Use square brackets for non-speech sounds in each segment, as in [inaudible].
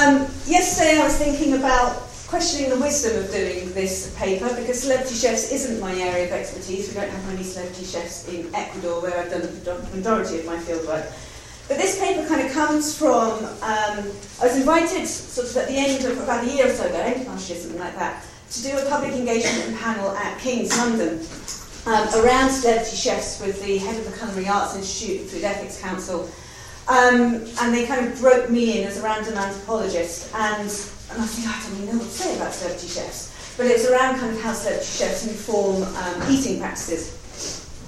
Um, yesterday I was thinking about questioning the wisdom of doing this paper because celebrity chefs isn't my area of expertise. We don't have many celebrity chefs in Ecuador where I've done the majority of my fieldwork. But this paper kind of comes from, um, I was invited sort of at the end of about a year or so ago, end last year, something like that, to do a public engagement panel at King's London um, around celebrity chefs with the head of the Culinary Arts Institute, Food Ethics Council, um, and they kind of broke me in as a random anthropologist, and, and I think I don't really know what to say about celebrity chefs, but it's around kind of how celebrity chefs inform um, eating practices.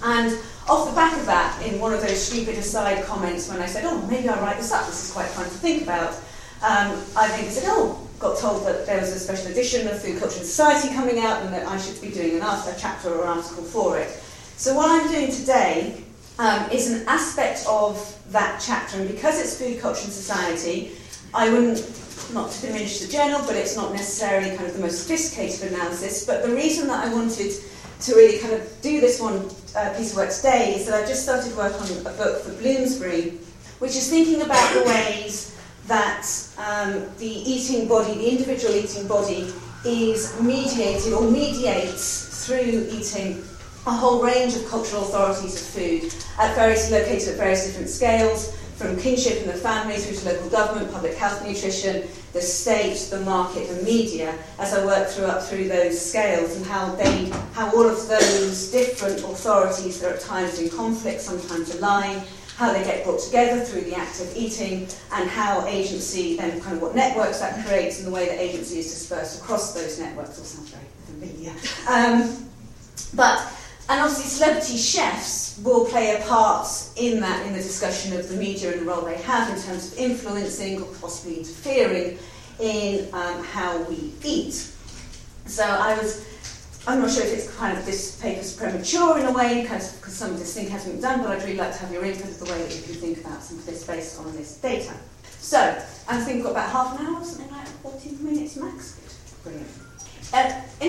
And off the back of that, in one of those stupid aside comments when I said, oh, maybe I'll write this up, this is quite fun to think about, um, I think I said, oh, got told that there was a special edition of Food Culture and Society coming out and that I should be doing an, a chapter or article for it. So what I'm doing today um, is an aspect of that chapter, and because it's Food Culture and Society, I wouldn't, not to diminish the journal, but it's not necessarily kind of the most sophisticated analysis, but the reason that I wanted to really kind of do this one uh, piece of work today is that I just started work on a book for Bloomsbury, which is thinking about the ways that um, the eating body, the individual eating body, is mediated or mediates through eating a whole range of cultural authorities of food at various located at various different scales, from kinship and the family through to local government, public health, nutrition, the state, the market, the media, as I work through up through those scales and how they, how all of those different authorities that are at times in conflict, sometimes align, how they get brought together through the act of eating, and how agency, then kind of what networks that creates, and the way that agency is dispersed across those networks. All sounds very familiar. Um, but, and obviously, celebrity chefs will play a part in that, in the discussion of the media and the role they have in terms of influencing or possibly interfering in um, how we eat. So I was I'm not sure if it's kind of this paper's premature in a way because some of this thing hasn't been done, but I'd really like to have your input of the way that you can think about some of this based on this data. So, I think we've got about half an hour something like 14 minutes max. Brilliant.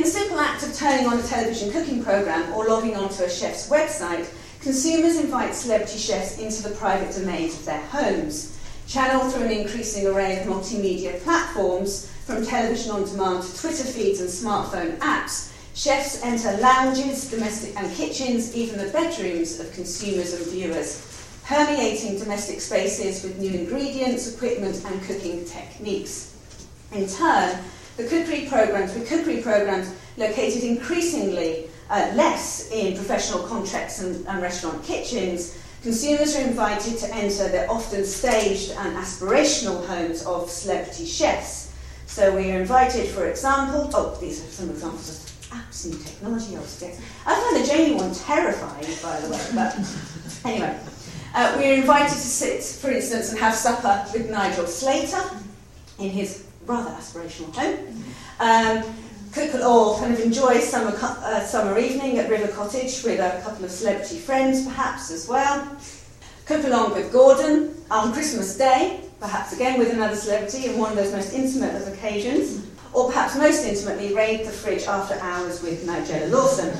In the simple act of turning on a television cooking program or logging onto a chef's website, consumers invite celebrity chefs into the private domains of their homes, channeled through an increasing array of multimedia platforms, from television on demand to Twitter feeds and smartphone apps Chefs enter lounges, domestic and kitchens, even the bedrooms of consumers and viewers, permeating domestic spaces with new ingredients, equipment, and cooking techniques. In turn, the cookery programs, with cookery programs located increasingly uh, less in professional contexts and, and restaurant kitchens, consumers are invited to enter the often staged and aspirational homes of celebrity chefs. So we are invited, for example, oh, these are some examples of apps and technology obstacles. I find the Jamie one terrifying, by the way, but [laughs] anyway. Uh, we are invited to sit, for instance, and have supper with Nigel Slater in his rather aspirational home. Um, cook or kind of enjoy summer, uh, summer evening at River Cottage with a couple of celebrity friends, perhaps as well. Cook along with Gordon on Christmas Day, perhaps again with another celebrity in one of those most intimate of occasions or perhaps most intimately, raid the fridge after hours with Nigella Lawson.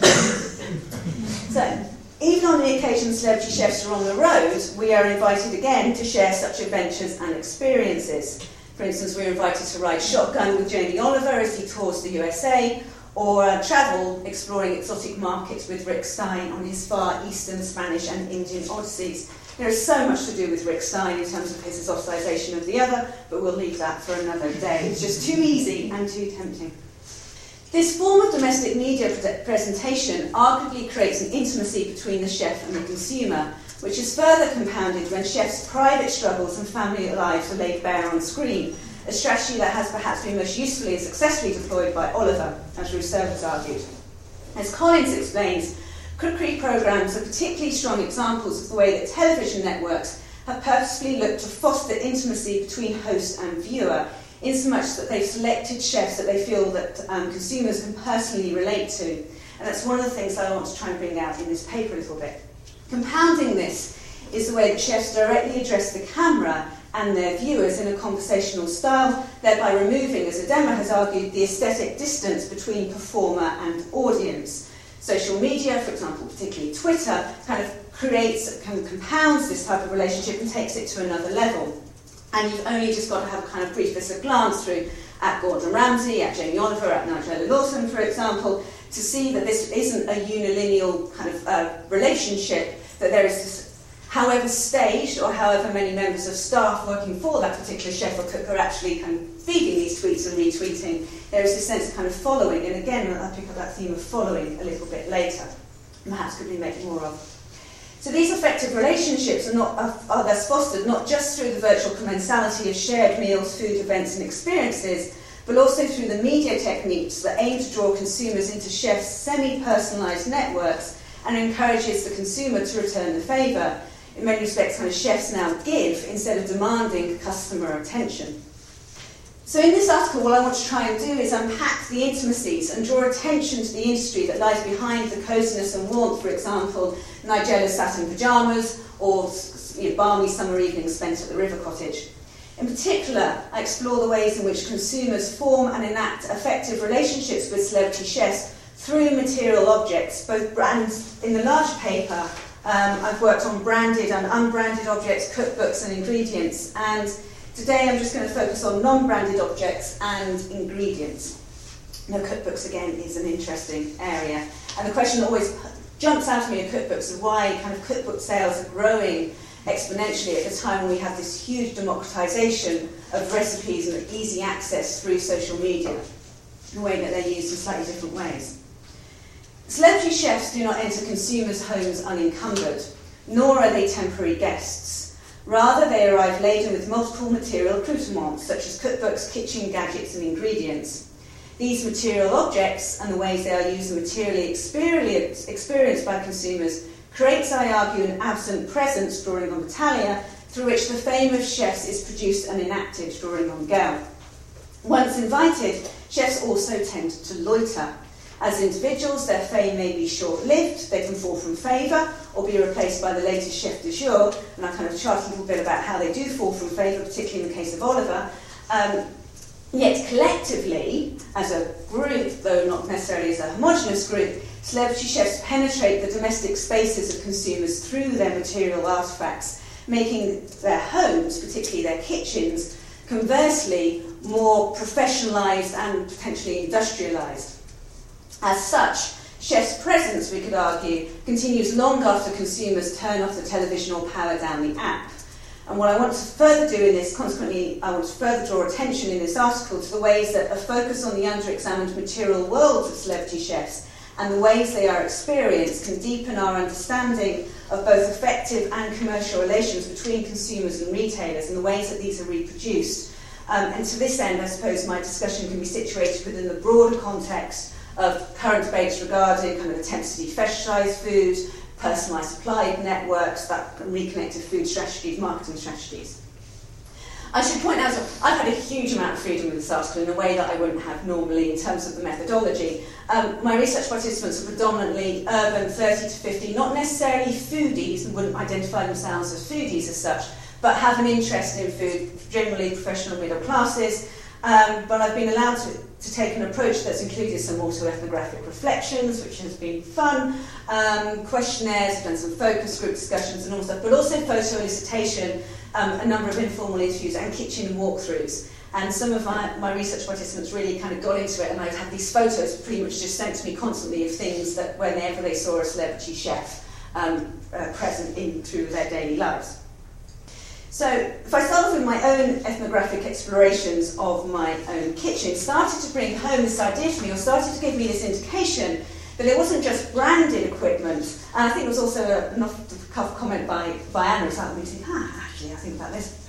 so, even on the occasion celebrity chefs are on the road, we are invited again to share such adventures and experiences. For instance, we're invited to ride shotgun with Jamie Oliver as he tours the USA, or uh, travel exploring exotic markets with Rick Stein on his far eastern Spanish and Indian odysseys. There is so much to do with Rick Stein in terms of his exoticization of the other, but we'll leave that for another day. It's just too easy and too tempting. This form of domestic media pre- presentation arguably creates an intimacy between the chef and the consumer, which is further compounded when chefs' private struggles and family lives are laid bare on screen, a strategy that has perhaps been most usefully and successfully deployed by Oliver, as Rousseau has argued. As Collins explains, Cookery programs are particularly strong examples of the way that television networks have purposefully looked to foster intimacy between host and viewer, insomuch that they've selected chefs that they feel that um, consumers can personally relate to. And that's one of the things I want to try and bring out in this paper a little bit. Compounding this is the way that chefs directly address the camera and their viewers in a conversational style, thereby removing, as Adema has argued, the aesthetic distance between performer and audience social media, for example, particularly Twitter, kind of creates, kind of compounds this type of relationship and takes it to another level. And you've only just got to have a kind of brief a glance through at Gordon Ramsay, at Jamie Oliver, at Nigella Lawson, for example, to see that this isn't a unilineal kind of uh, relationship, that there is this, however staged or however many members of staff working for that particular chef or cook are actually kind of feeding these tweets and retweeting, there is this sense of kind of following. And again, I'll pick up that theme of following a little bit later. Perhaps could be made more of. So these effective relationships are, not, are, are thus fostered not just through the virtual commensality of shared meals, food, events, and experiences, but also through the media techniques that aim to draw consumers into chefs' semi-personalised networks and encourages the consumer to return the favour. In many respects, kind of chefs now give instead of demanding customer attention. So in this article, what I want to try and do is unpack the intimacies and draw attention to the industry that lies behind the coziness and warmth, for example, Nigella's satin pyjamas or you know, balmy summer evenings spent at the river cottage. In particular, I explore the ways in which consumers form and enact effective relationships with celebrity chefs through material objects, both brands in the large paper. Um, I've worked on branded and unbranded objects, cookbooks and ingredients, and Today I'm just going to focus on non-branded objects and ingredients. Now cookbooks again is an interesting area and the question that always jumps out at me in cookbooks is why kind of cookbook sales are growing exponentially at the time we had this huge democratization of recipes and easy access through social media, in the way that they're used in slightly different ways. Celebrity chefs do not enter consumers' homes unencumbered, nor are they temporary guests. Rather, they arrive laden with multiple material accoutrements, such as cookbooks, kitchen gadgets, and ingredients. These material objects and the ways they are used and materially experienced by consumers creates, I argue, an absent presence, drawing on Battaglia, through which the fame of chefs is produced and enacted, drawing on Gell. Once invited, chefs also tend to loiter. As individuals, their fame may be short lived, they can fall from favour or be replaced by the latest chef de jour. And I kind of chart a little bit about how they do fall from favour, particularly in the case of Oliver. Um, yet collectively, as a group, though not necessarily as a homogenous group, celebrity chefs penetrate the domestic spaces of consumers through their material artefacts, making their homes, particularly their kitchens, conversely more professionalised and potentially industrialised. As such, chef's presence, we could argue, continues long after consumers turn off the television or power down the app. And what I want to further do in this, consequently, I want to further draw attention in this article to the ways that a focus on the under-examined material worlds of celebrity chefs and the ways they are experienced can deepen our understanding of both effective and commercial relations between consumers and retailers and the ways that these are reproduced. Um, and to this end, I suppose my discussion can be situated within the broader context of current debates regarding kind of attempts to defetishize food, personalised supply networks, that reconnected food strategies, marketing strategies. I should point out I've had a huge amount of freedom with this article in a way that I wouldn't have normally in terms of the methodology. Um, my research participants are predominantly urban 30 to 50, not necessarily foodies and wouldn't identify themselves as foodies as such, but have an interest in food, generally professional middle classes. Um, but I've been allowed to to take an approach that's included some autoethnographic reflections, which has been fun, um, questionnaires, done some focus group discussions and all stuff, but also photo elicitation, um, a number of informal interviews and kitchen walkthroughs. And some of my, my research participants really kind of got into it, and I'd had these photos pretty much just sent to me constantly of things that whenever they saw a celebrity chef um, uh, present in through their daily lives. So if I start off with my own ethnographic explorations of my own kitchen, started to bring home this idea to me, or started to give me this indication that it wasn't just branded equipment, and I think it was also an off-the-cuff comment by, by Anna, it's like me saying, ah, actually, I think about this.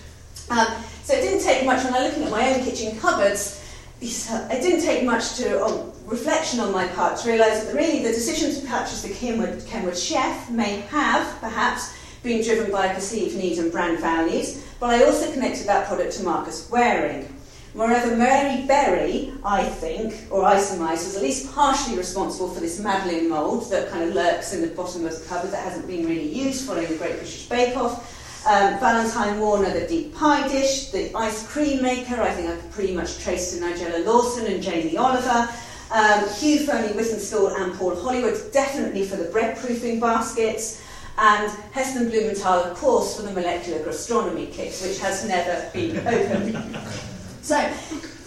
Um, so it didn't take much, when I was looking at my own kitchen cupboards, it didn't take much to um, reflection on my part to realise that really the decision to purchase the Kenwood, Kenwood Chef may have, perhaps, being driven by perceived needs and brand values, but I also connected that product to Marcus Wareing. Moreover, Mary Berry, I think, or I surmise, was at least partially responsible for this Madeleine mould that kind of lurks in the bottom of the cupboard that hasn't been really used following the Great British Bake Off. Um, Valentine Warner, the deep pie dish, the ice cream maker, I think I could pretty much trace to Nigella Lawson and Jamie Oliver. Um, Hugh Fearnley Whittingstall and Paul Hollywood, definitely for the bread proofing baskets. And Heston Blumenthal, of course, for the molecular gastronomy kit, which has never been [laughs] opened. So,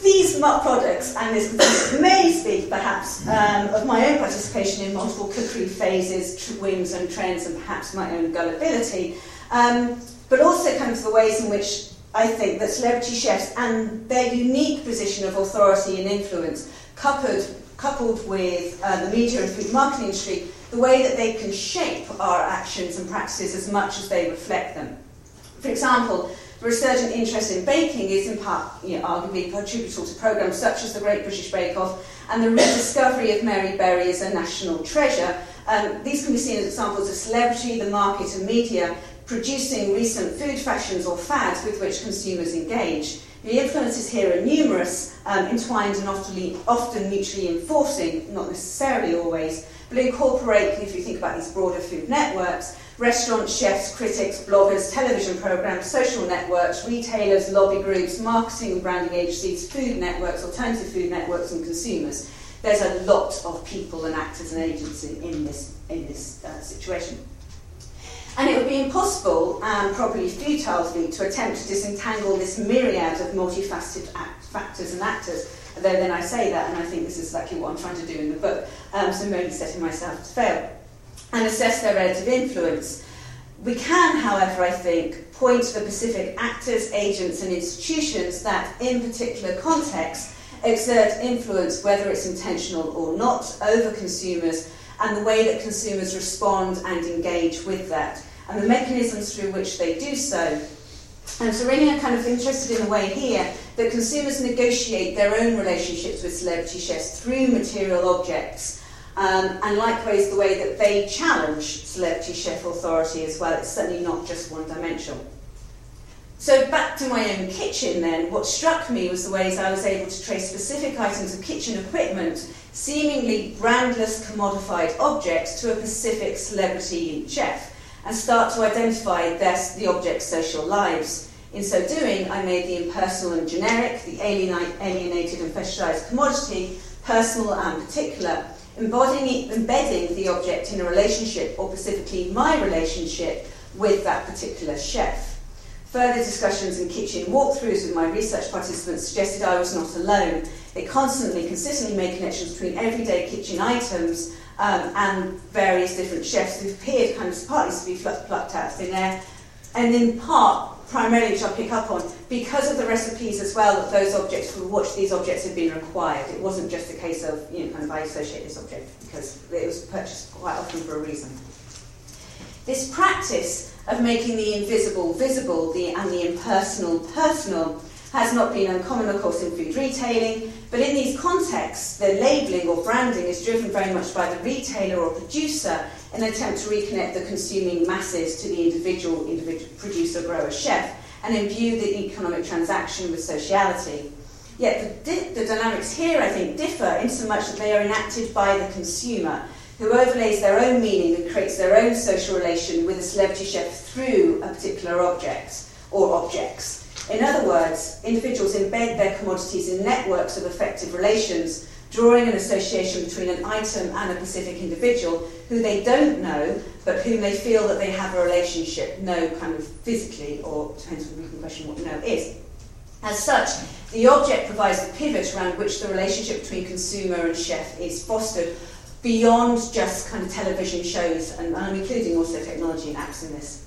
these products and this may speak perhaps um, of my own participation in multiple cookery phases, whims and trends, and perhaps my own gullibility, um, but also kind of the ways in which I think that celebrity chefs and their unique position of authority and influence, coupled, coupled with uh, the media and food marketing industry, the way that they can shape our actions and practices as much as they reflect them. For example, the resurgent interest in baking is in part you know, arguably attributable to programmes such as the Great British Bake Off and the rediscovery of Mary Berry as a national treasure. Um, these can be seen as examples of celebrity, the market, and media producing recent food fashions or fads with which consumers engage. The influences here are numerous, um, entwined and often, often mutually enforcing, not necessarily always, but incorporate, if you think about these broader food networks, restaurants, chefs, critics, bloggers, television programs, social networks, retailers, lobby groups, marketing and branding agencies, food networks, alternative food networks, and consumers. There's a lot of people and actors and agencies in this, in this uh, situation. And it would be impossible and probably futile to attempt to disentangle this myriad of multifaceted act- factors and actors. Though then I say that, and I think this is exactly what I'm trying to do in the book, um, so only setting myself to fail and assess their relative influence. We can, however, I think, point to the specific actors, agents, and institutions that, in particular contexts, exert influence, whether it's intentional or not, over consumers and the way that consumers respond and engage with that, and the mechanisms through which they do so. And so, really, I'm kind of interested in the way here that consumers negotiate their own relationships with celebrity chefs through material objects um, and likewise, the way that they challenge celebrity chef authority as well. It's certainly not just one dimensional. So back to my own kitchen then, what struck me was the ways I was able to trace specific items of kitchen equipment, seemingly brandless commodified objects, to a specific celebrity chef, and start to identify their, the object's social lives. In so doing, I made the impersonal and generic, the alienated and fetishized commodity, personal and particular, embodying, embedding the object in a relationship, or specifically my relationship with that particular chef. Further discussions and kitchen walkthroughs with my research participants suggested I was not alone. They constantly, consistently made connections between everyday kitchen items um, and various different chefs who appeared kind of partly to be plucked out of thin air, and in part primarily which I'll pick up on, because of the recipes as well that those objects for which these objects had been required. It wasn't just a case of, you know, kind of I associate this object because it was purchased quite often for a reason. This practice of making the invisible visible the, and the impersonal personal has not been uncommon, of course, in food retailing, but in these contexts, the labelling or branding is driven very much by the retailer or producer an attempt to reconnect the consuming masses to the individual, individual producer, grower, chef, and imbue the economic transaction with sociality. Yet the, the dynamics here, I think, differ in so much that they are enacted by the consumer, who overlays their own meaning and creates their own social relation with a celebrity chef through a particular object or objects. In other words, individuals embed their commodities in networks of effective relations, drawing an association between an item and a specific individual who they don't know, but whom they feel that they have a relationship, know kind of physically, or depends on the question what know is. As such, the object provides the pivot around which the relationship between consumer and chef is fostered beyond just kind of television shows, and I'm including also technology and apps in this.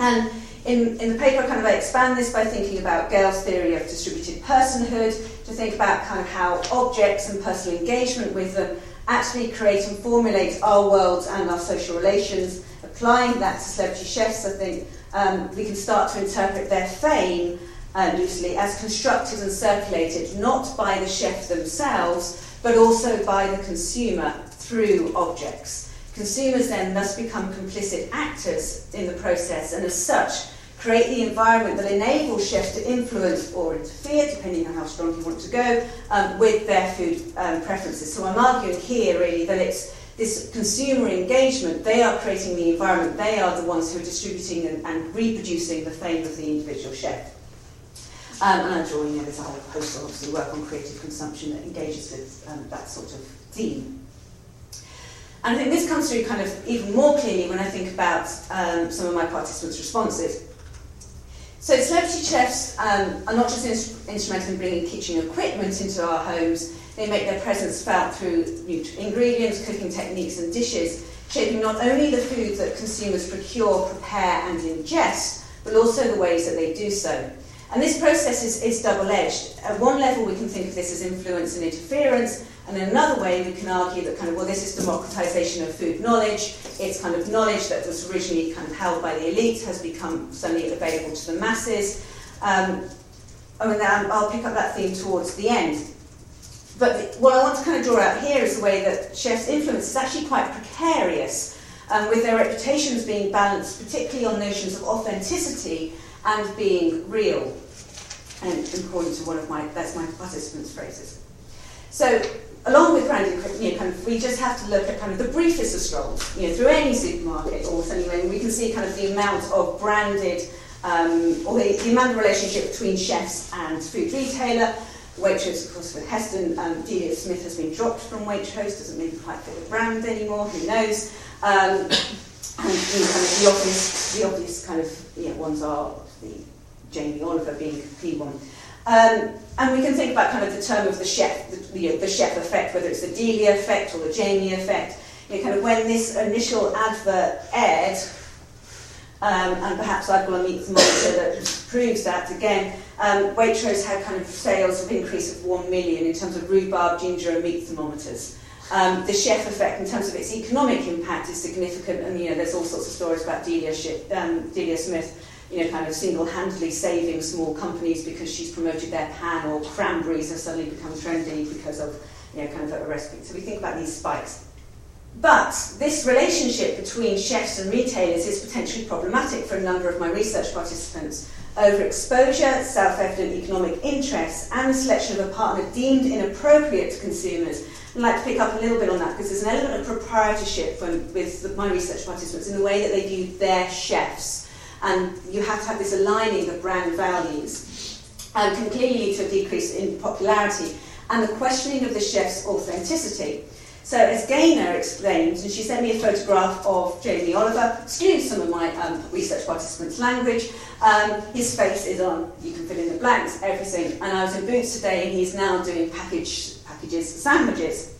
And in, in the paper, I kind of expand this by thinking about Gell's theory of distributed personhood, to think about kind of how objects and personal engagement with them actually create and formulate our worlds and our social relations. Applying that to celebrity chefs, I think um, we can start to interpret their fame uh, loosely as constructed and circulated not by the chef themselves, but also by the consumer through objects. Consumers then must become complicit actors in the process and, as such, create the environment that enables chefs to influence or interfere, depending on how strong you want to go, um, with their food um, preferences. So I'm arguing here really that it's this consumer engagement, they are creating the environment, they are the ones who are distributing and, and reproducing the fame of the individual chef. Um, and I'm drawing in, there's a whole host of obviously work on creative consumption that engages with um, that sort of theme. And I think this comes through kind of even more clearly when I think about um, some of my participants' responses. So celebrity chefs um, are not just in- instrumental in bringing kitchen equipment into our homes, they make their presence felt through ingredients, cooking techniques and dishes, shaping not only the food that consumers procure, prepare and ingest, but also the ways that they do so. And this process is, is double-edged. At one level, we can think of this as influence and interference, and in another way, we can argue that kind of, well, this is democratization of food knowledge. It's kind of knowledge that was originally kind of held by the elite has become suddenly available to the masses. Um, and I'll pick up that theme towards the end. But what I want to kind of draw out here is the way that chefs' influence is actually quite precarious, um, with their reputations being balanced particularly on notions of authenticity and being real, and according to one of my, that's my participants' phrases. So, along with branding, you know, kind of, we just have to look at kind of the briefest of strolls, you know, through any supermarket or anyway, we can see kind of the amount of branded, um, or the, the amount of relationship between chefs and food retailer, Waitrose, of course, with Heston, um, Delia Smith has been dropped from Waitrose, doesn't maybe quite fit the brand anymore, who knows. Um, and you know, kind of the obvious, the obvious kind of you know, ones are the Jamie Oliver being the one. Um, and we can think about kind of the term of the chef, the, know, the chef effect, whether it's the Delia effect or the Jamie effect. You know, kind of when this initial advert aired, um, and perhaps I've got a meat thermometer that proves that again. Um, Waitrose had kind of sales of increase of 1 million in terms of rhubarb, ginger and meat thermometers. Um, the chef effect in terms of its economic impact is significant and you know there's all sorts of stories about Delia, um, Delia Smith you know, kind of single-handedly saving small companies because she's promoted their pan or cranberries have suddenly become trendy because of, you know, kind of a recipe. So we think about these spikes. But this relationship between chefs and retailers is potentially problematic for a number of my research participants. Overexposure, self-evident economic interests, and the selection of a partner deemed inappropriate to consumers. I'd like to pick up a little bit on that because there's an element of proprietorship when, with my research participants in the way that they view their chefs. And you have to have this aligning of brand values. And can clearly lead to a decrease in popularity and the questioning of the chef's authenticity. So as Gaynor explains, and she sent me a photograph of Jamie Oliver, excuse some of my um, research participants' language, um, his face is on, you can fill in the blanks, everything. And I was in Boots today and he's now doing package, packages, sandwiches.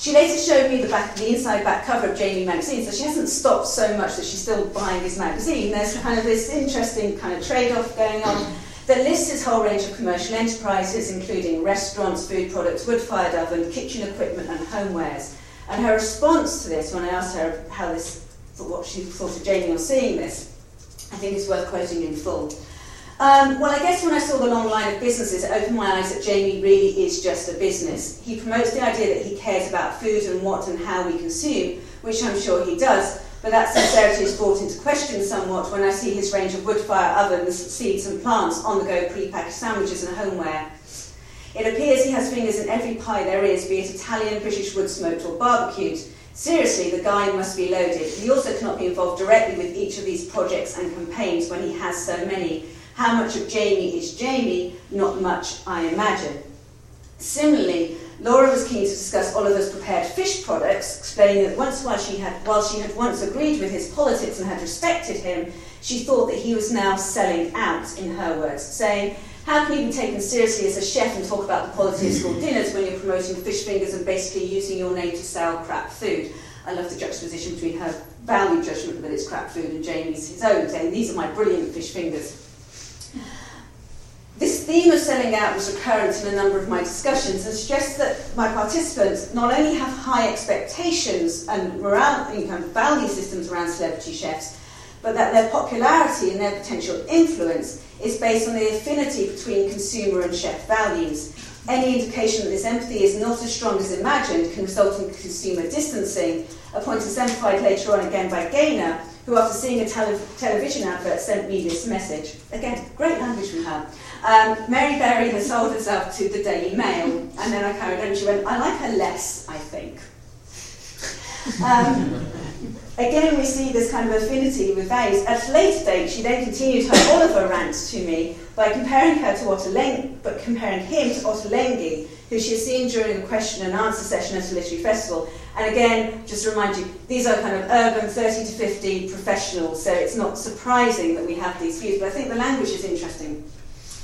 She later showed me the, back, the inside back cover of Jamie magazine, so she hasn't stopped so much that she's still buying his magazine. There's kind of this interesting kind of trade-off going on that lists his whole range of commercial enterprises, including restaurants, food products, wood-fired oven, kitchen equipment, and homewares. And her response to this, when I asked her how this, what she thought of Jamie on seeing this, I think is worth quoting in full. Um, well, I guess when I saw the long line of businesses, it opened my eyes that Jamie really is just a business. He promotes the idea that he cares about food and what and how we consume, which I'm sure he does, but that sincerity is brought into question somewhat when I see his range of wood fire ovens, seeds and plants, on-the-go pre-packaged sandwiches and homeware. It appears he has fingers in every pie there is, be it Italian, British wood smoked or barbecued. Seriously, the guy must be loaded. He also cannot be involved directly with each of these projects and campaigns when he has so many. How much of Jamie is Jamie? Not much, I imagine. Similarly, Laura was keen to discuss Oliver's prepared fish products, explaining that once while she had while she had once agreed with his politics and had respected him, she thought that he was now selling out, in her words, saying, How can you be taken seriously as a chef and talk about the quality of school dinners when you're promoting fish fingers and basically using your name to sell crap food? I love the juxtaposition between her value judgment that it's crap food and Jamie's his own, saying, These are my brilliant fish fingers. This theme of selling out was recurrent in a number of my discussions and suggests that my participants not only have high expectations and morale, kind of value systems around celebrity chefs, but that their popularity and their potential influence is based on the affinity between consumer and chef values. Any indication that this empathy is not as strong as imagined can result in consumer distancing, a point exemplified later on again by Gaynor, who after seeing a tele- television advert sent me this message. Again, great language we have. Um, Mary Berry has sold herself to the Daily Mail, and then I carried on. She went, I like her less, I think. Um, again, we see this kind of affinity with values. At a later date, she then continued her Oliver rant to me by comparing her to Ottolenghi, but comparing him to Ottolenghi, who she has seen during a question and answer session at a literary festival. And again, just to remind you, these are kind of urban 30 to 50 professionals, so it's not surprising that we have these views, but I think the language is interesting.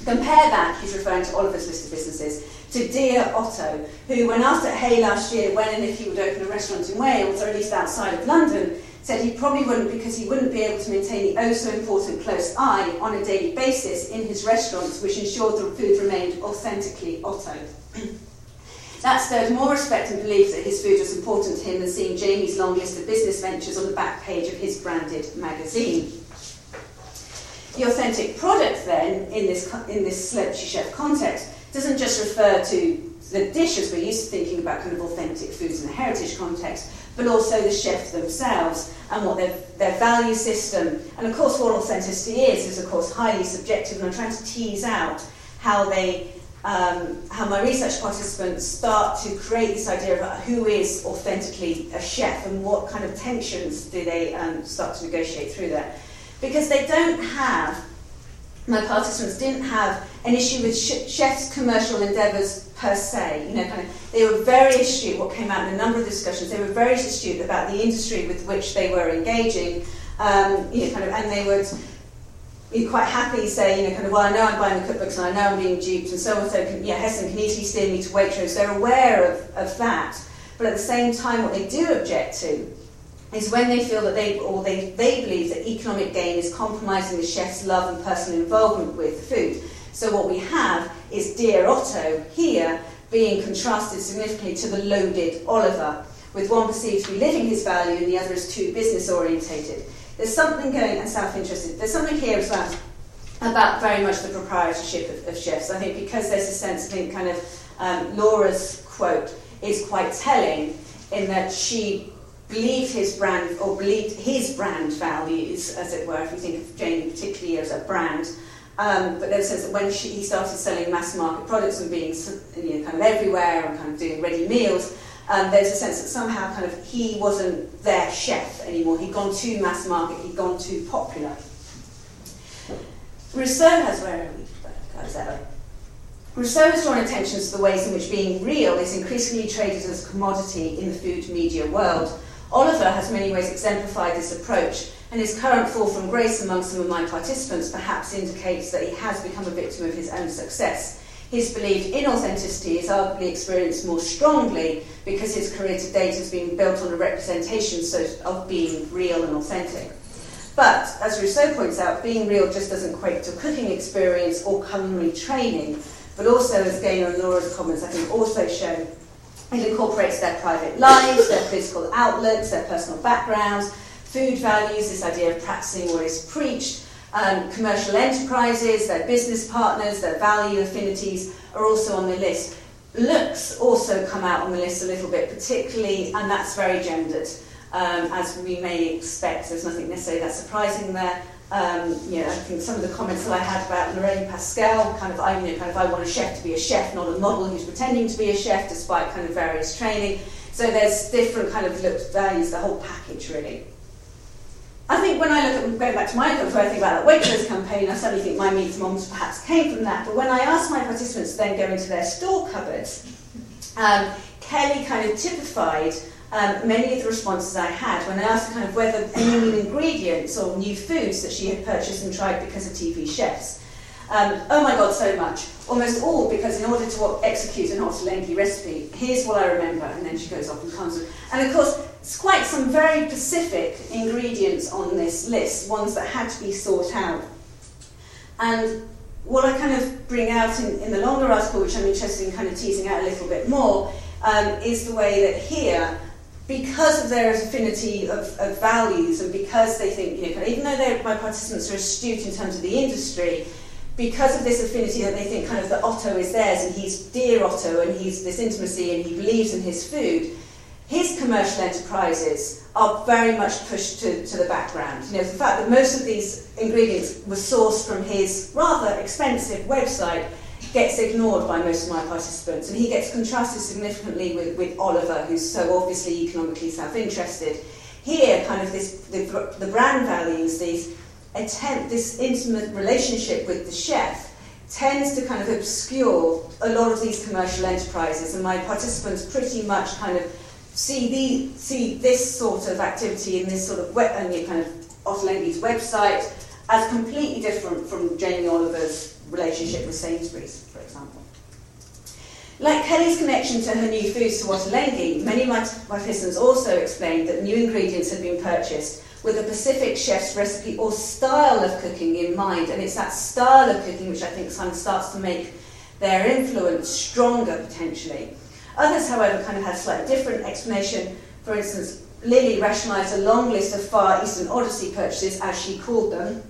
Compare that, he's referring to Oliver's list of businesses, to Dear Otto, who, when asked at Hay last year when and if he would open a restaurant in Wales, or at least outside of London, said he probably wouldn't because he wouldn't be able to maintain the oh so important close eye on a daily basis in his restaurants, which ensured the food remained authentically Otto. [clears throat] that stirred more respect and belief that his food was important to him than seeing Jamie's long list of business ventures on the back page of his branded magazine. The authentic product, then, in this, in this celebrity chef context, doesn't just refer to the dishes we're used to thinking about kind of authentic foods in the heritage context, but also the chefs themselves and what their, their value system. And of course, what authenticity is, is of course highly subjective, and I'm trying to tease out how they. Um, how my research participants start to create this idea of who is authentically a chef and what kind of tensions do they um, start to negotiate through that because they don't have, my participants didn't have an issue with sh- chefs' commercial endeavours per se. You know, kind of, they were very astute. What came out in a number of discussions, they were very astute about the industry with which they were engaging. Um, you know, kind of, and they would be quite happy say, you know, kind of, well, I know I'm buying the cookbooks and I know I'm being duped and so on. So, can, yeah, Heston can easily steer me to Waitrose. They're aware of, of that, but at the same time, what they do object to is when they feel that they, or they, they believe that economic gain is compromising the chef's love and personal involvement with food. So what we have is Dear Otto here being contrasted significantly to the loaded Oliver, with one perceived to be living his value and the other is too business orientated. There's something going and self-interested. There's something here as well about very much the proprietorship of, of chefs. I think because there's a sense, I think kind of um, Laura's quote is quite telling in that she believed his brand, or believed his brand values, as it were, if you think of Jane particularly as a brand. Um, but then says that when she, he started selling mass market products and being you know, kind of everywhere and kind of doing ready meals, um, there's a sense that somehow kind of he wasn't their chef anymore. He'd gone too mass market, he'd gone too popular. Rousseau has where are we? Rousseau has drawn attention to the ways in which being real is increasingly traded as a commodity in the food media world. Oliver has many ways exemplified this approach, and his current fall from grace among some of my participants perhaps indicates that he has become a victim of his own success. His belief in authenticity is arguably experienced more strongly because his career to date has been built on a representation of being real and authentic. But, as Rousseau points out, being real just doesn't equate to cooking experience or culinary training, but also, as Gaynor and Laura's comments I think also show, it incorporates their private lives, their physical outlooks, their personal backgrounds, food values, this idea of practicing what is preached, um, commercial enterprises, their business partners, their value affinities are also on the list. Looks also come out on the list a little bit, particularly, and that's very gendered, um, as we may expect. There's nothing necessarily that surprising there. Um, you know, I think some of the comments that I had about Lorraine Pascale, kind of, I, you know, kind of, I want a chef to be a chef, not a model who's pretending to be a chef despite kind of various training. So there's different kind of looked values, the whole package really. I think when I look at, going back to my when I think about that Waitrose campaign, I suddenly think my meat moms perhaps came from that. But when I asked my participants to then go into their store cupboards, um, Kelly kind of typified um, many of the responses I had when I asked kind of whether any new ingredients or new foods that she had purchased and tried because of TV chefs. Um, oh my god, so much. Almost all because in order to execute an Ottolenghi recipe, here's what I remember, and then she goes off and comes with. And of course, it's quite some very specific ingredients on this list, ones that had to be sought out. And what I kind of bring out in, in the longer article, which I'm interested in kind of teasing out a little bit more, um, is the way that here because of their affinity of, of values and because they think, you know, even though my participants are astute in terms of the industry, because of this affinity that they think kind of that Otto is theirs and he's dear Otto and he's this intimacy and he believes in his food, his commercial enterprises are very much pushed to, to the background. You know, the fact that most of these ingredients were sourced from his rather expensive website gets ignored by most of my participants, and he gets contrasted significantly with, with Oliver, who's so obviously economically self-interested. here, kind of this, the, the brand values, these attempt, this intimate relationship with the chef tends to kind of obscure a lot of these commercial enterprises, and my participants pretty much kind of see the see this sort of activity in this sort of web, and kind of Ottolenghi's website as completely different from Jamie Oliver's relationship with Sainsbury's, for example. Like Kelly's connection to her new foods to Ottolenghi, many participants also explained that new ingredients had been purchased with a Pacific chef's recipe or style of cooking in mind. And it's that style of cooking which I think starts to make their influence stronger potentially. Others, however, kind of had a slightly different explanation. For instance, Lily rationalised a long list of Far Eastern Odyssey purchases, as she called them,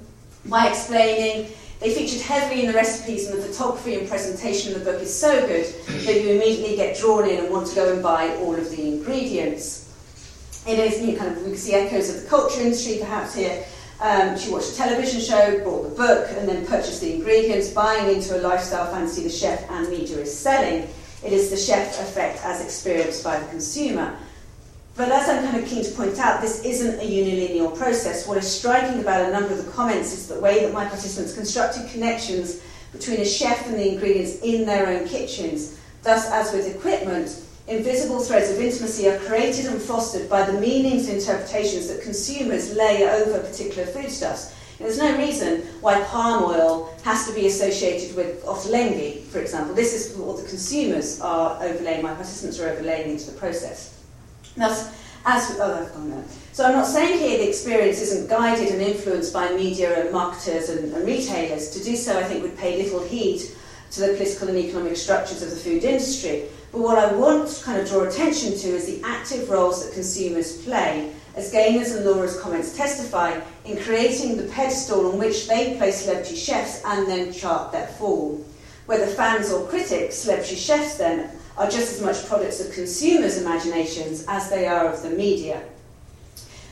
by explaining they featured heavily in the recipes and the photography and presentation of the book is so good that you immediately get drawn in and want to go and buy all of the ingredients. It is, you kind of, we can see echoes of the culture industry perhaps here. Um, she watched a television show, bought the book, and then purchased the ingredients, buying into a lifestyle fantasy the chef and media is selling. It is the chef effect as experienced by the consumer. But as I'm kind of keen to point out, this isn't a unilinear process. What is striking about a number of the comments is the way that my participants constructed connections between a chef and the ingredients in their own kitchens. Thus, as with equipment, invisible threads of intimacy are created and fostered by the meanings and interpretations that consumers lay over particular foodstuffs. And there's no reason why palm oil has to be associated with Ottolenghi, for example. This is what the consumers are overlaying, my participants are overlaying into the process. Thus, as oh, gone. So I'm not saying here the experience isn't guided and influenced by media and marketers and, and retailers. To do so, I think, would pay little heed to the political and economic structures of the food industry. But what I want to kind of draw attention to is the active roles that consumers play, as Gaynor's and Laura's comments testify, in creating the pedestal on which they place celebrity chefs and then chart their fall. Whether fans or critics, celebrity chefs then are just as much products of consumers' imaginations as they are of the media.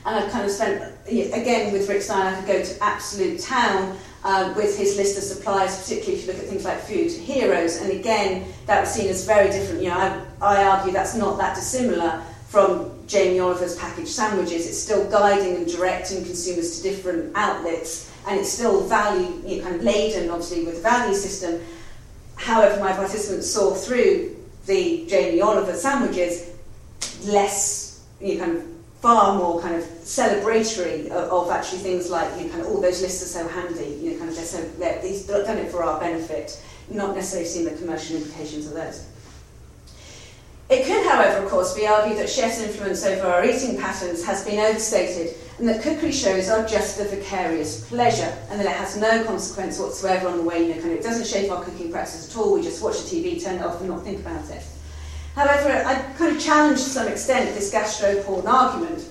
And I've kind of spent, again, with Rick Stein, I could go to absolute town um, with his list of suppliers, particularly if you look at things like food heroes. And again, that was seen as very different. You know, I, I argue that's not that dissimilar from Jamie Oliver's packaged sandwiches. It's still guiding and directing consumers to different outlets, and it's still value, you know, kind of laden, obviously, with the value system. However, my participants saw through the Jamie Oliver sandwiches less, you know, kind of far more kind of celebratory of, of, actually things like you know, kind of all those lists are so handy. You know, kind of they're so they're, they've done it for our benefit, not necessarily seeing the commercial implications of those. It could, however, of course, be argued that chefs' influence over our eating patterns has been overstated and that cookery shows are just a vicarious pleasure and that it has no consequence whatsoever on the way, you kind of, it doesn't shape our cooking practice at all. We just watch the TV, turn it off and not think about it. However, I kind of challenged to some extent this gastro-porn argument.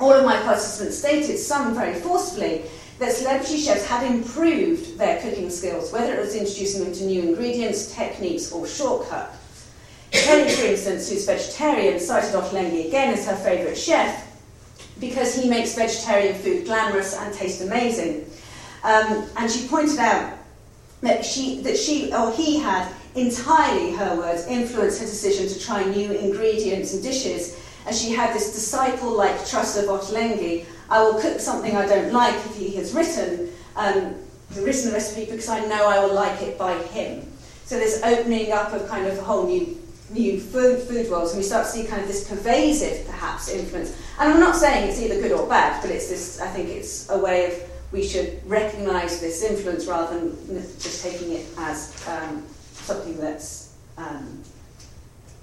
All of my participants stated, some very forcefully, that celebrity chefs had improved their cooking skills, whether it was introducing them to new ingredients, techniques, or shortcut. Kelly, for instance, who's vegetarian, cited Ottolenghi again as her favourite chef because he makes vegetarian food glamorous and taste amazing. Um, and she pointed out that she, that she or he had entirely, her words, influenced her decision to try new ingredients and dishes, as she had this disciple-like trust of Ottolenghi. I will cook something I don't like if he has written um, written the recipe because I know I will like it by him. So this opening up of kind of a whole new new food food worlds, and we start to see kind of this pervasive, perhaps, influence. And I'm not saying it's either good or bad, but it's this. I think it's a way of we should recognise this influence rather than just taking it as um, something that's um,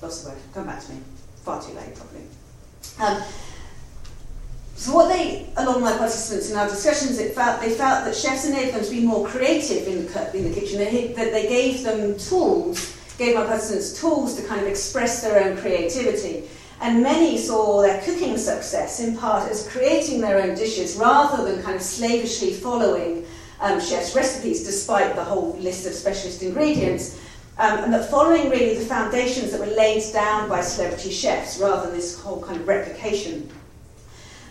lost the word. Come back to me. Far too late, probably. Um, so what they, along with participants in our discussions, it felt, they felt that chefs enabled them to be more creative in the, in the kitchen. That they gave them tools, gave my participants tools to kind of express their own creativity. And many saw their cooking success in part as creating their own dishes rather than kind of slavishly following um, chefs' recipes despite the whole list of specialist ingredients. Um, and that following really the foundations that were laid down by celebrity chefs rather than this whole kind of replication.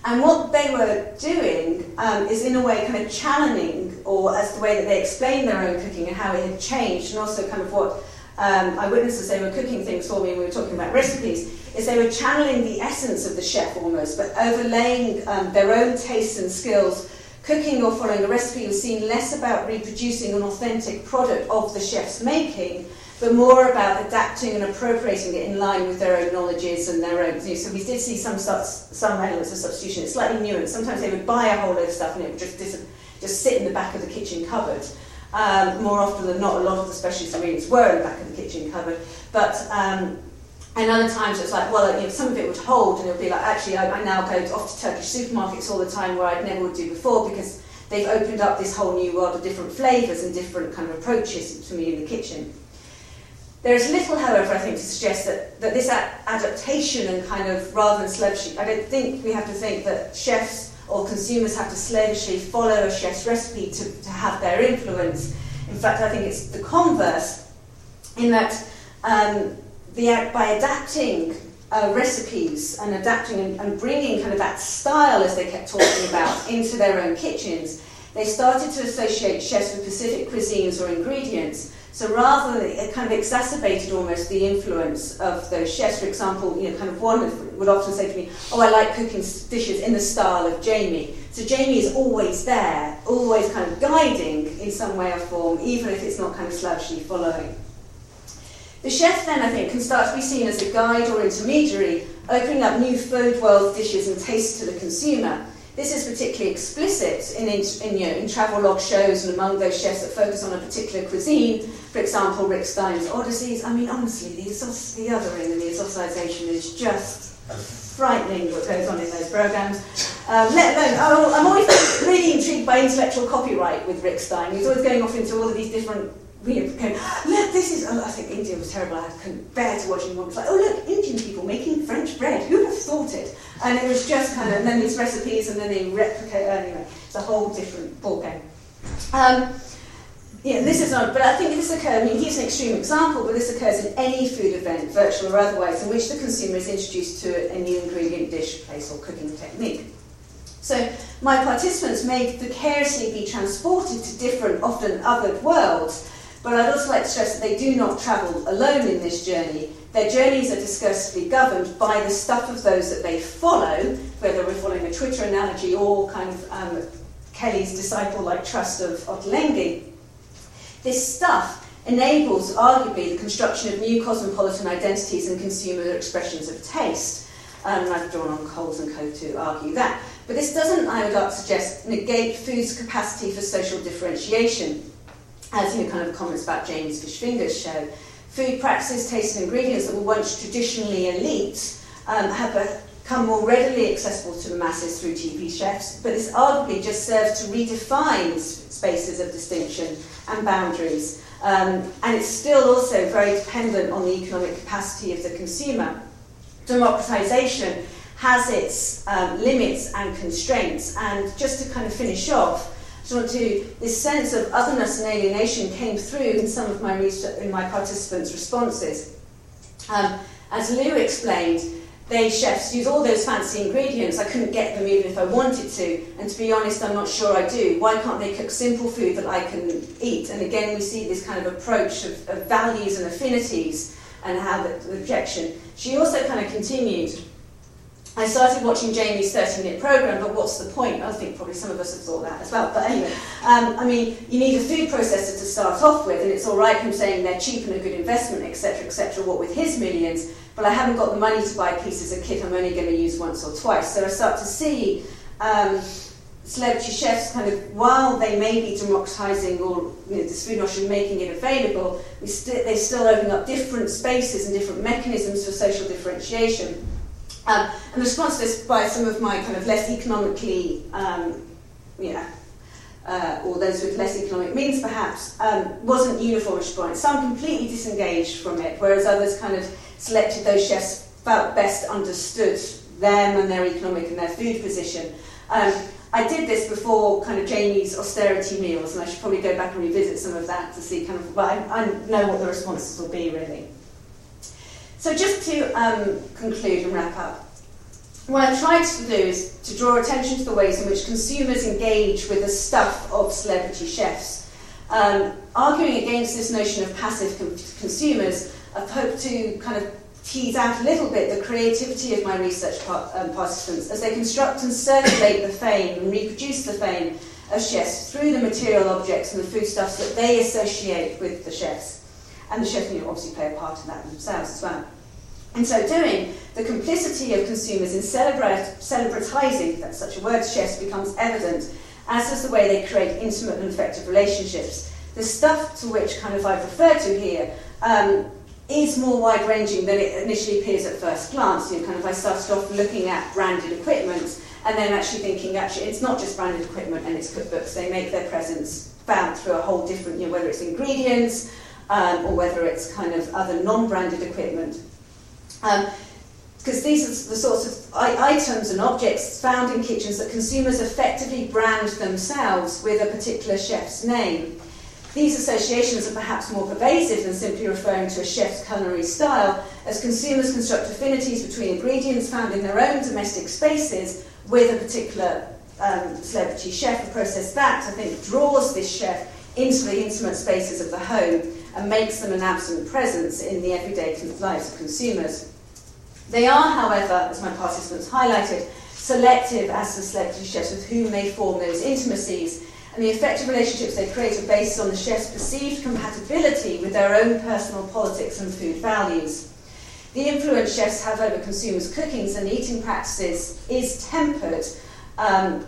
And what they were doing um, is in a way kind of challenging, or as the way that they explained their own cooking and how it had changed, and also kind of what um, as they were cooking things for me and we were talking about recipes, is they were channeling the essence of the chef almost, but overlaying um, their own tastes and skills. Cooking or following a recipe was seen less about reproducing an authentic product of the chef's making, but more about adapting and appropriating it in line with their own knowledges and their own. So we did see some some elements of substitution. It's slightly nuanced. Sometimes they would buy a whole load of stuff and it would just just sit in the back of the kitchen cupboard. Um, more often than not, a lot of the specialist ingredients were in the back of the kitchen cupboard, but um, and other times it's like, well, you know, some of it would hold, and it would be like, actually, I, I now go off to Turkish supermarkets all the time where I'd never would do before because they've opened up this whole new world of different flavours and different kind of approaches to me in the kitchen. There is little, however, I think, to suggest that, that this adaptation and kind of rather than slavishly, I don't think we have to think that chefs or consumers have to slavishly follow a chef's recipe to, to have their influence. In fact, I think it's the converse, in that um, the, by adapting uh, recipes and adapting and, and bringing kind of that style, as they kept talking about, into their own kitchens, they started to associate chefs with specific cuisines or ingredients. So rather, it kind of exacerbated almost the influence of those chefs. For example, you know, kind of one would often say to me, "Oh, I like cooking dishes in the style of Jamie." So Jamie is always there, always kind of guiding in some way or form, even if it's not kind of slavishly following. The chef then, I think, can start to be seen as a guide or intermediary, opening up new food world dishes and tastes to the consumer. This is particularly explicit in, in, you know, in travel log shows and among those chefs that focus on a particular cuisine. For example, Rick Stein's Odysseys. I mean, honestly, the, the othering and the exoticization is just frightening what goes on in those programs. Um, let alone, oh, I'm always [coughs] really intrigued by intellectual copyright with Rick Stein. He's always going off into all of these different we know, going, look, this is, oh, I think India was terrible. I couldn't bear to watch anyone. It was like, oh, look, Indian people making French bread. Who would have thought it? And it was just kind of, and then these recipes, and then they replicate, anyway, it's a whole different ballgame. Um, yeah, this is not, but I think this occurs, I mean, here's an extreme example, but this occurs in any food event, virtual or otherwise, in which the consumer is introduced to a new ingredient, dish, place, or cooking technique. So my participants may vicariously be transported to different, often othered worlds, but I'd also like to stress that they do not travel alone in this journey. Their journeys are discursively governed by the stuff of those that they follow, whether we're following a Twitter analogy or kind of um, Kelly's disciple-like trust of Ottolenghi. This stuff enables, arguably, the construction of new cosmopolitan identities and consumer expressions of taste. Um, and I've drawn on Coles and Co. to argue that. But this doesn't, I would suggest, negate food's capacity for social differentiation as you know, kind of comments about James Fish Fingers show, food practices, tastes and ingredients that were once traditionally elite um, have become more readily accessible to the masses through TV chefs, but this arguably just serves to redefine spaces of distinction and boundaries. Um, and it's still also very dependent on the economic capacity of the consumer. Democratization has its um, limits and constraints, and just to kind of finish off, so to this sense of otherness and alienation came through in some of my research, in my participants' responses. Um, as Lou explained, they chefs use all those fancy ingredients. I couldn't get them even if I wanted to. And to be honest, I'm not sure I do. Why can't they cook simple food that I can eat? And again, we see this kind of approach of, of values and affinities and how the, the objection. She also kind of continued I started watching Jamie's 30 minute programme, but what's the point? I think probably some of us have thought that as well. But anyway, um, I mean, you need a food processor to start off with, and it's all right him saying they're cheap and a good investment, etc., etc., what with his millions, but I haven't got the money to buy pieces of kit I'm only going to use once or twice. So I start to see um, celebrity chefs kind of, while they may be democratising or you know, this food notion, making it available, st- they're still opening up different spaces and different mechanisms for social differentiation. Um, and the response to this by some of my kind of less economically, um, uh, or those with less economic means perhaps, um, wasn't uniform response. Some completely disengaged from it, whereas others kind of selected those chefs felt best understood them and their economic and their food position. Um, I did this before kind of Jamie's austerity meals, and I should probably go back and revisit some of that to see kind of, but I, I know what the responses will be really. So just to um, conclude and wrap up, what I tried to do is to draw attention to the ways in which consumers engage with the stuff of celebrity chefs. um, arguing against this notion of passive consumers, I've hoped to kind of tease out a little bit the creativity of my research par- um, participants as they construct and circulate the fame and reproduce the fame of chefs through the material objects and the foodstuffs that they associate with the chefs. And the know, obviously play a part in that themselves as well. In so doing, the complicity of consumers in celebratizing, that's such a word, chefs becomes evident, as does the way they create intimate and effective relationships. The stuff to which kind of I've referred to here um, is more wide ranging than it initially appears at first glance. You know, kind of I started off looking at branded equipment and then actually thinking actually it's not just branded equipment and it's cookbooks. They make their presence found through a whole different, you know, whether it's ingredients um, or whether it's kind of other non-branded equipment. Um, because these are the sorts of items and objects found in kitchens that consumers effectively brand themselves with a particular chef's name. These associations are perhaps more pervasive than simply referring to a chef's culinary style, as consumers construct affinities between ingredients found in their own domestic spaces with a particular um, celebrity chef. A process that, I think, draws this chef into the intimate spaces of the home and makes them an absent presence in the everyday lives of consumers. They are, however, as my participants highlighted, selective as the celebrity chefs with whom they form those intimacies and the effective relationships they create are based on the chef's perceived compatibility with their own personal politics and food values. The influence chefs have over consumers' cookings and eating practices is tempered um,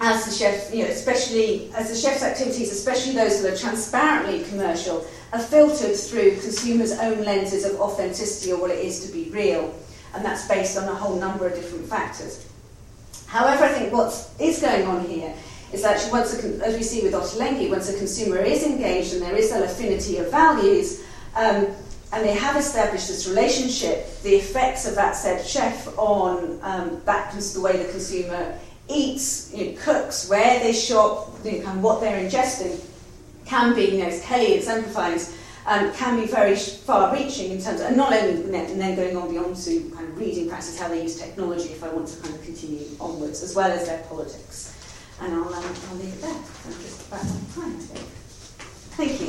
as the chef, you know, especially as the chef's activities, especially those that are transparently commercial, are filtered through consumers' own lenses of authenticity or what it is to be real, and that's based on a whole number of different factors. However, I think what is going on here is that once, a, as we see with Ottolenghi, once a consumer is engaged and there is that affinity of values, um, and they have established this relationship, the effects of that said chef on um, that the way the consumer eats, you know, cooks, where they shop, you know, of what they're ingesting, can be, you know, as Kelly exemplifies, um, can be very far-reaching in terms of, and not only and then going on beyond to kind of reading practice, how they use technology, if I want to kind of continue onwards, as well as their politics. And I'll, um, I'll leave it there. I'm just about my time, I think. Thank you.